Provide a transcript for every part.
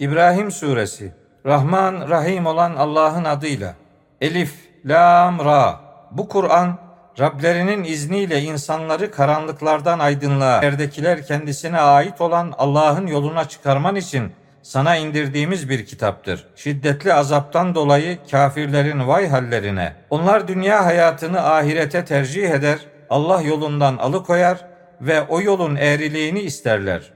İbrahim Suresi Rahman Rahim olan Allah'ın adıyla Elif, Lam, Ra Bu Kur'an Rablerinin izniyle insanları karanlıklardan aydınlığa, yerdekiler kendisine ait olan Allah'ın yoluna çıkarman için sana indirdiğimiz bir kitaptır. Şiddetli azaptan dolayı kafirlerin vay hallerine. Onlar dünya hayatını ahirete tercih eder, Allah yolundan alıkoyar ve o yolun eğriliğini isterler.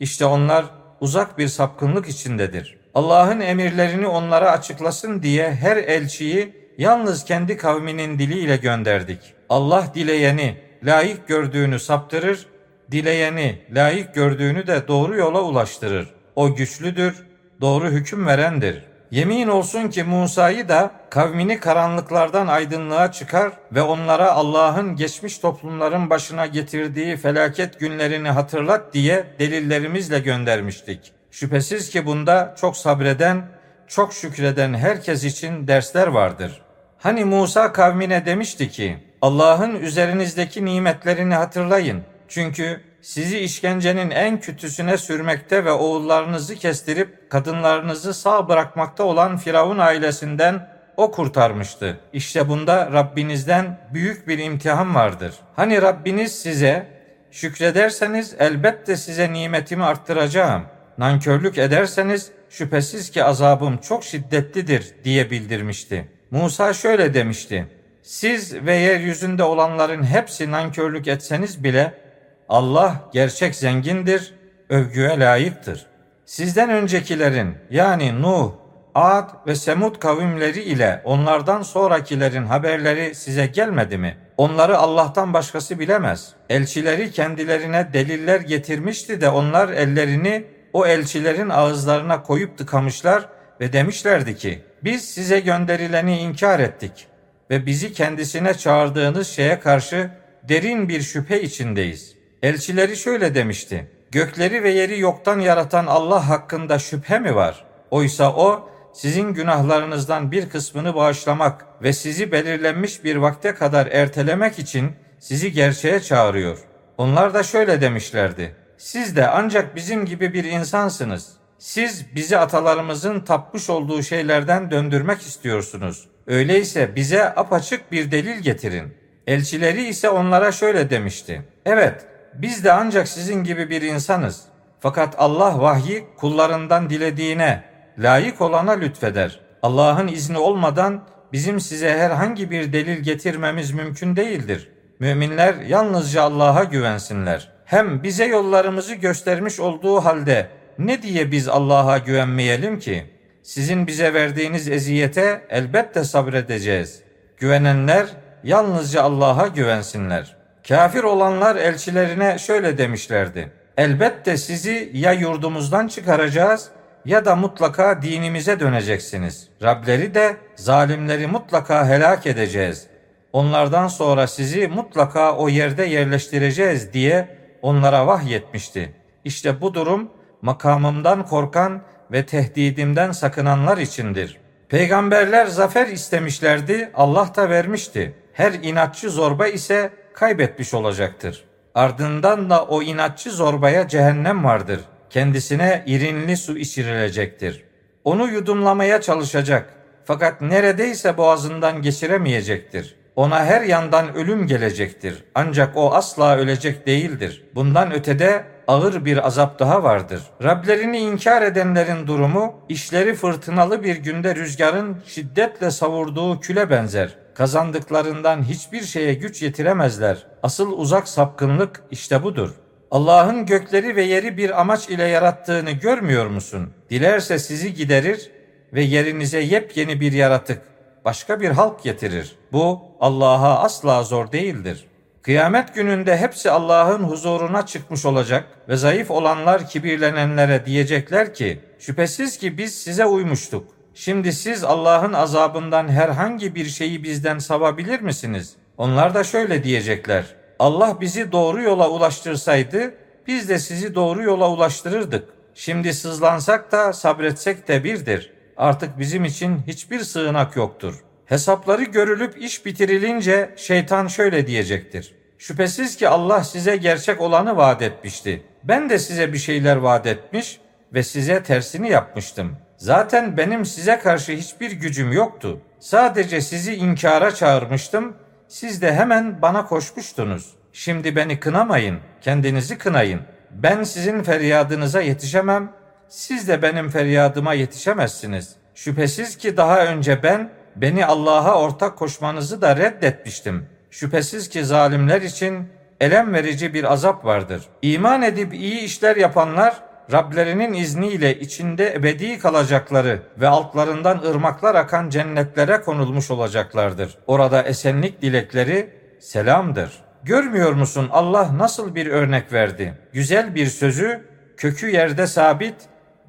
İşte onlar uzak bir sapkınlık içindedir. Allah'ın emirlerini onlara açıklasın diye her elçiyi yalnız kendi kavminin diliyle gönderdik. Allah dileyeni layık gördüğünü saptırır, dileyeni layık gördüğünü de doğru yola ulaştırır. O güçlüdür, doğru hüküm verendir. Yemin olsun ki Musa'yı da kavmini karanlıklardan aydınlığa çıkar ve onlara Allah'ın geçmiş toplumların başına getirdiği felaket günlerini hatırlat diye delillerimizle göndermiştik. Şüphesiz ki bunda çok sabreden, çok şükreden herkes için dersler vardır. Hani Musa kavmine demişti ki, Allah'ın üzerinizdeki nimetlerini hatırlayın. Çünkü sizi işkencenin en kötüsüne sürmekte ve oğullarınızı kestirip kadınlarınızı sağ bırakmakta olan Firavun ailesinden o kurtarmıştı. İşte bunda Rabbinizden büyük bir imtihan vardır. Hani Rabbiniz size şükrederseniz elbette size nimetimi arttıracağım. Nankörlük ederseniz şüphesiz ki azabım çok şiddetlidir diye bildirmişti. Musa şöyle demişti. Siz ve yeryüzünde olanların hepsi nankörlük etseniz bile Allah gerçek zengindir, övgüye layıktır. Sizden öncekilerin yani Nuh, Ad ve Semud kavimleri ile onlardan sonrakilerin haberleri size gelmedi mi? Onları Allah'tan başkası bilemez. Elçileri kendilerine deliller getirmişti de onlar ellerini o elçilerin ağızlarına koyup tıkamışlar ve demişlerdi ki biz size gönderileni inkar ettik ve bizi kendisine çağırdığınız şeye karşı derin bir şüphe içindeyiz. Elçileri şöyle demişti. Gökleri ve yeri yoktan yaratan Allah hakkında şüphe mi var? Oysa o sizin günahlarınızdan bir kısmını bağışlamak ve sizi belirlenmiş bir vakte kadar ertelemek için sizi gerçeğe çağırıyor. Onlar da şöyle demişlerdi. Siz de ancak bizim gibi bir insansınız. Siz bizi atalarımızın tapmış olduğu şeylerden döndürmek istiyorsunuz. Öyleyse bize apaçık bir delil getirin. Elçileri ise onlara şöyle demişti. Evet, biz de ancak sizin gibi bir insanız. Fakat Allah vahyi kullarından dilediğine, layık olana lütfeder. Allah'ın izni olmadan bizim size herhangi bir delil getirmemiz mümkün değildir. Müminler yalnızca Allah'a güvensinler. Hem bize yollarımızı göstermiş olduğu halde ne diye biz Allah'a güvenmeyelim ki? Sizin bize verdiğiniz eziyete elbette sabredeceğiz. Güvenenler yalnızca Allah'a güvensinler. Kafir olanlar elçilerine şöyle demişlerdi. Elbette sizi ya yurdumuzdan çıkaracağız ya da mutlaka dinimize döneceksiniz. Rableri de zalimleri mutlaka helak edeceğiz. Onlardan sonra sizi mutlaka o yerde yerleştireceğiz diye onlara vahyetmişti. İşte bu durum makamımdan korkan ve tehdidimden sakınanlar içindir. Peygamberler zafer istemişlerdi, Allah da vermişti. Her inatçı zorba ise kaybetmiş olacaktır. Ardından da o inatçı zorbaya cehennem vardır. Kendisine irinli su içirilecektir. Onu yudumlamaya çalışacak. Fakat neredeyse boğazından geçiremeyecektir. Ona her yandan ölüm gelecektir. Ancak o asla ölecek değildir. Bundan ötede ağır bir azap daha vardır. Rablerini inkar edenlerin durumu işleri fırtınalı bir günde rüzgarın şiddetle savurduğu küle benzer. Kazandıklarından hiçbir şeye güç yetiremezler. Asıl uzak sapkınlık işte budur. Allah'ın gökleri ve yeri bir amaç ile yarattığını görmüyor musun? Dilerse sizi giderir ve yerinize yepyeni bir yaratık, başka bir halk getirir. Bu Allah'a asla zor değildir. Kıyamet gününde hepsi Allah'ın huzuruna çıkmış olacak ve zayıf olanlar kibirlenenlere diyecekler ki, şüphesiz ki biz size uymuştuk. Şimdi siz Allah'ın azabından herhangi bir şeyi bizden savabilir misiniz? Onlar da şöyle diyecekler. Allah bizi doğru yola ulaştırsaydı biz de sizi doğru yola ulaştırırdık. Şimdi sızlansak da sabretsek de birdir. Artık bizim için hiçbir sığınak yoktur. Hesapları görülüp iş bitirilince şeytan şöyle diyecektir. Şüphesiz ki Allah size gerçek olanı vaat etmişti. Ben de size bir şeyler vaat etmiş ve size tersini yapmıştım. Zaten benim size karşı hiçbir gücüm yoktu. Sadece sizi inkara çağırmıştım. Siz de hemen bana koşmuştunuz. Şimdi beni kınamayın, kendinizi kınayın. Ben sizin feryadınıza yetişemem, siz de benim feryadıma yetişemezsiniz. Şüphesiz ki daha önce ben beni Allah'a ortak koşmanızı da reddetmiştim. Şüphesiz ki zalimler için elem verici bir azap vardır. İman edip iyi işler yapanlar Rablerinin izniyle içinde ebedi kalacakları ve altlarından ırmaklar akan cennetlere konulmuş olacaklardır. Orada esenlik dilekleri selamdır. Görmüyor musun Allah nasıl bir örnek verdi? Güzel bir sözü kökü yerde sabit,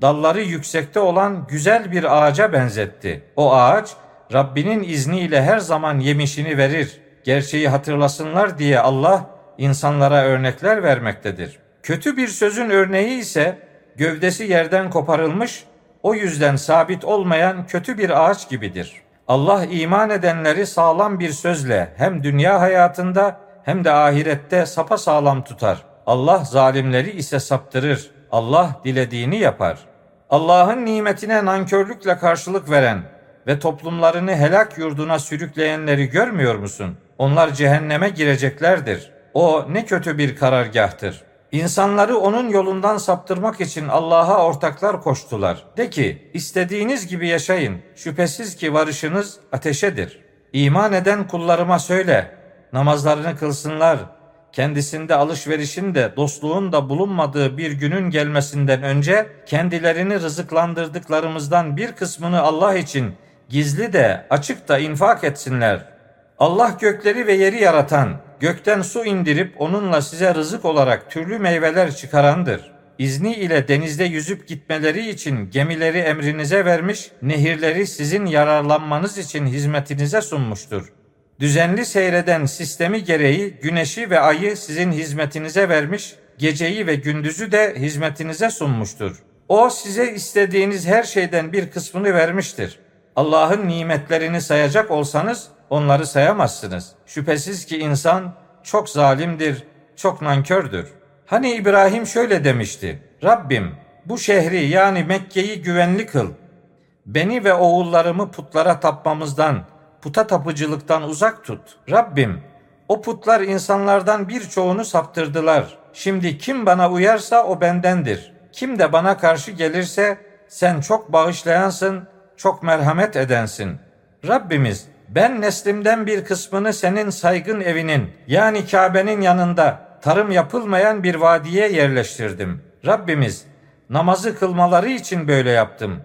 dalları yüksekte olan güzel bir ağaca benzetti. O ağaç Rabbinin izniyle her zaman yemişini verir. Gerçeği hatırlasınlar diye Allah insanlara örnekler vermektedir. Kötü bir sözün örneği ise gövdesi yerden koparılmış, o yüzden sabit olmayan kötü bir ağaç gibidir. Allah iman edenleri sağlam bir sözle hem dünya hayatında hem de ahirette sapa sağlam tutar. Allah zalimleri ise saptırır. Allah dilediğini yapar. Allah'ın nimetine nankörlükle karşılık veren ve toplumlarını helak yurduna sürükleyenleri görmüyor musun? Onlar cehenneme gireceklerdir. O ne kötü bir karargahtır. İnsanları onun yolundan saptırmak için Allah'a ortaklar koştular. De ki, istediğiniz gibi yaşayın. Şüphesiz ki varışınız ateşedir. İman eden kullarıma söyle, namazlarını kılsınlar. Kendisinde alışverişin de dostluğun da bulunmadığı bir günün gelmesinden önce kendilerini rızıklandırdıklarımızdan bir kısmını Allah için gizli de açık da infak etsinler. Allah gökleri ve yeri yaratan, gökten su indirip onunla size rızık olarak türlü meyveler çıkarandır. İzni ile denizde yüzüp gitmeleri için gemileri emrinize vermiş, nehirleri sizin yararlanmanız için hizmetinize sunmuştur. Düzenli seyreden sistemi gereği güneşi ve ayı sizin hizmetinize vermiş, geceyi ve gündüzü de hizmetinize sunmuştur. O size istediğiniz her şeyden bir kısmını vermiştir. Allah'ın nimetlerini sayacak olsanız onları sayamazsınız. Şüphesiz ki insan çok zalimdir, çok nankördür. Hani İbrahim şöyle demişti. Rabbim bu şehri yani Mekke'yi güvenli kıl. Beni ve oğullarımı putlara tapmamızdan, puta tapıcılıktan uzak tut. Rabbim o putlar insanlardan birçoğunu saptırdılar. Şimdi kim bana uyarsa o bendendir. Kim de bana karşı gelirse sen çok bağışlayansın, çok merhamet edensin. Rabbimiz ben neslimden bir kısmını senin saygın evinin yani Kabe'nin yanında tarım yapılmayan bir vadiye yerleştirdim. Rabbimiz namazı kılmaları için böyle yaptım.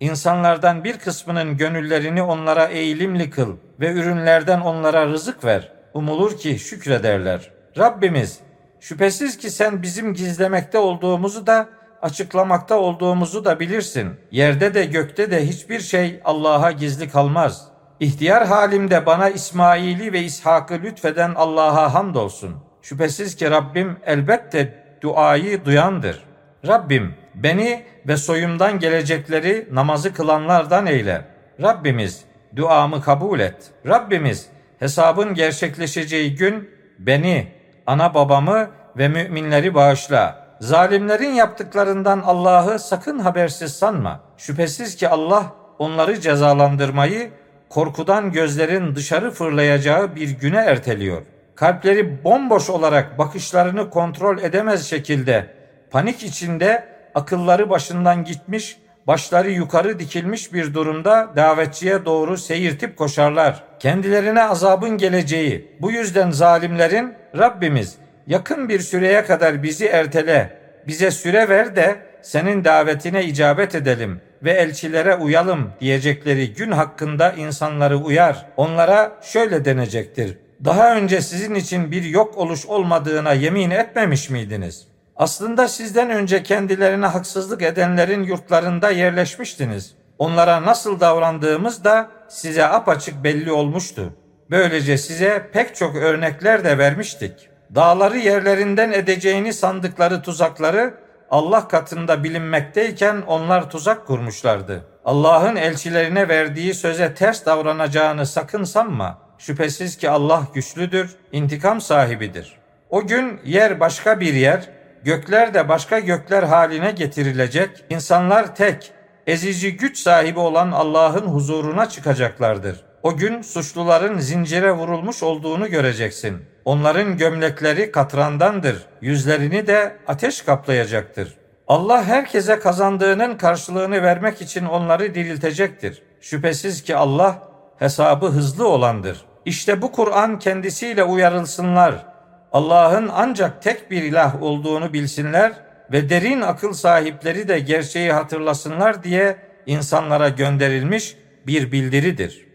İnsanlardan bir kısmının gönüllerini onlara eğilimli kıl ve ürünlerden onlara rızık ver. Umulur ki şükrederler. Rabbimiz şüphesiz ki sen bizim gizlemekte olduğumuzu da açıklamakta olduğumuzu da bilirsin. Yerde de gökte de hiçbir şey Allah'a gizli kalmaz. İhtiyar halimde bana İsmail'i ve İshak'ı lütfeden Allah'a hamdolsun. Şüphesiz ki Rabbim elbette duayı duyandır. Rabbim beni ve soyumdan gelecekleri namazı kılanlardan eyle. Rabbimiz duamı kabul et. Rabbimiz hesabın gerçekleşeceği gün beni, ana babamı ve müminleri bağışla. Zalimlerin yaptıklarından Allah'ı sakın habersiz sanma. Şüphesiz ki Allah onları cezalandırmayı korkudan gözlerin dışarı fırlayacağı bir güne erteliyor. Kalpleri bomboş olarak bakışlarını kontrol edemez şekilde panik içinde akılları başından gitmiş, başları yukarı dikilmiş bir durumda davetçiye doğru seyirtip koşarlar. Kendilerine azabın geleceği, bu yüzden zalimlerin Rabbimiz yakın bir süreye kadar bizi ertele, bize süre ver de senin davetine icabet edelim ve elçilere uyalım diyecekleri gün hakkında insanları uyar. Onlara şöyle denecektir. Daha önce sizin için bir yok oluş olmadığına yemin etmemiş miydiniz? Aslında sizden önce kendilerine haksızlık edenlerin yurtlarında yerleşmiştiniz. Onlara nasıl davrandığımız da size apaçık belli olmuştu. Böylece size pek çok örnekler de vermiştik. Dağları yerlerinden edeceğini sandıkları tuzakları Allah katında bilinmekteyken onlar tuzak kurmuşlardı. Allah'ın elçilerine verdiği söze ters davranacağını sakın sanma. Şüphesiz ki Allah güçlüdür, intikam sahibidir. O gün yer başka bir yer, gökler de başka gökler haline getirilecek, insanlar tek, ezici güç sahibi olan Allah'ın huzuruna çıkacaklardır. O gün suçluların zincire vurulmuş olduğunu göreceksin. Onların gömlekleri katrandandır, yüzlerini de ateş kaplayacaktır. Allah herkese kazandığının karşılığını vermek için onları diriltecektir. Şüphesiz ki Allah hesabı hızlı olandır. İşte bu Kur'an kendisiyle uyarılsınlar. Allah'ın ancak tek bir ilah olduğunu bilsinler ve derin akıl sahipleri de gerçeği hatırlasınlar diye insanlara gönderilmiş bir bildiridir.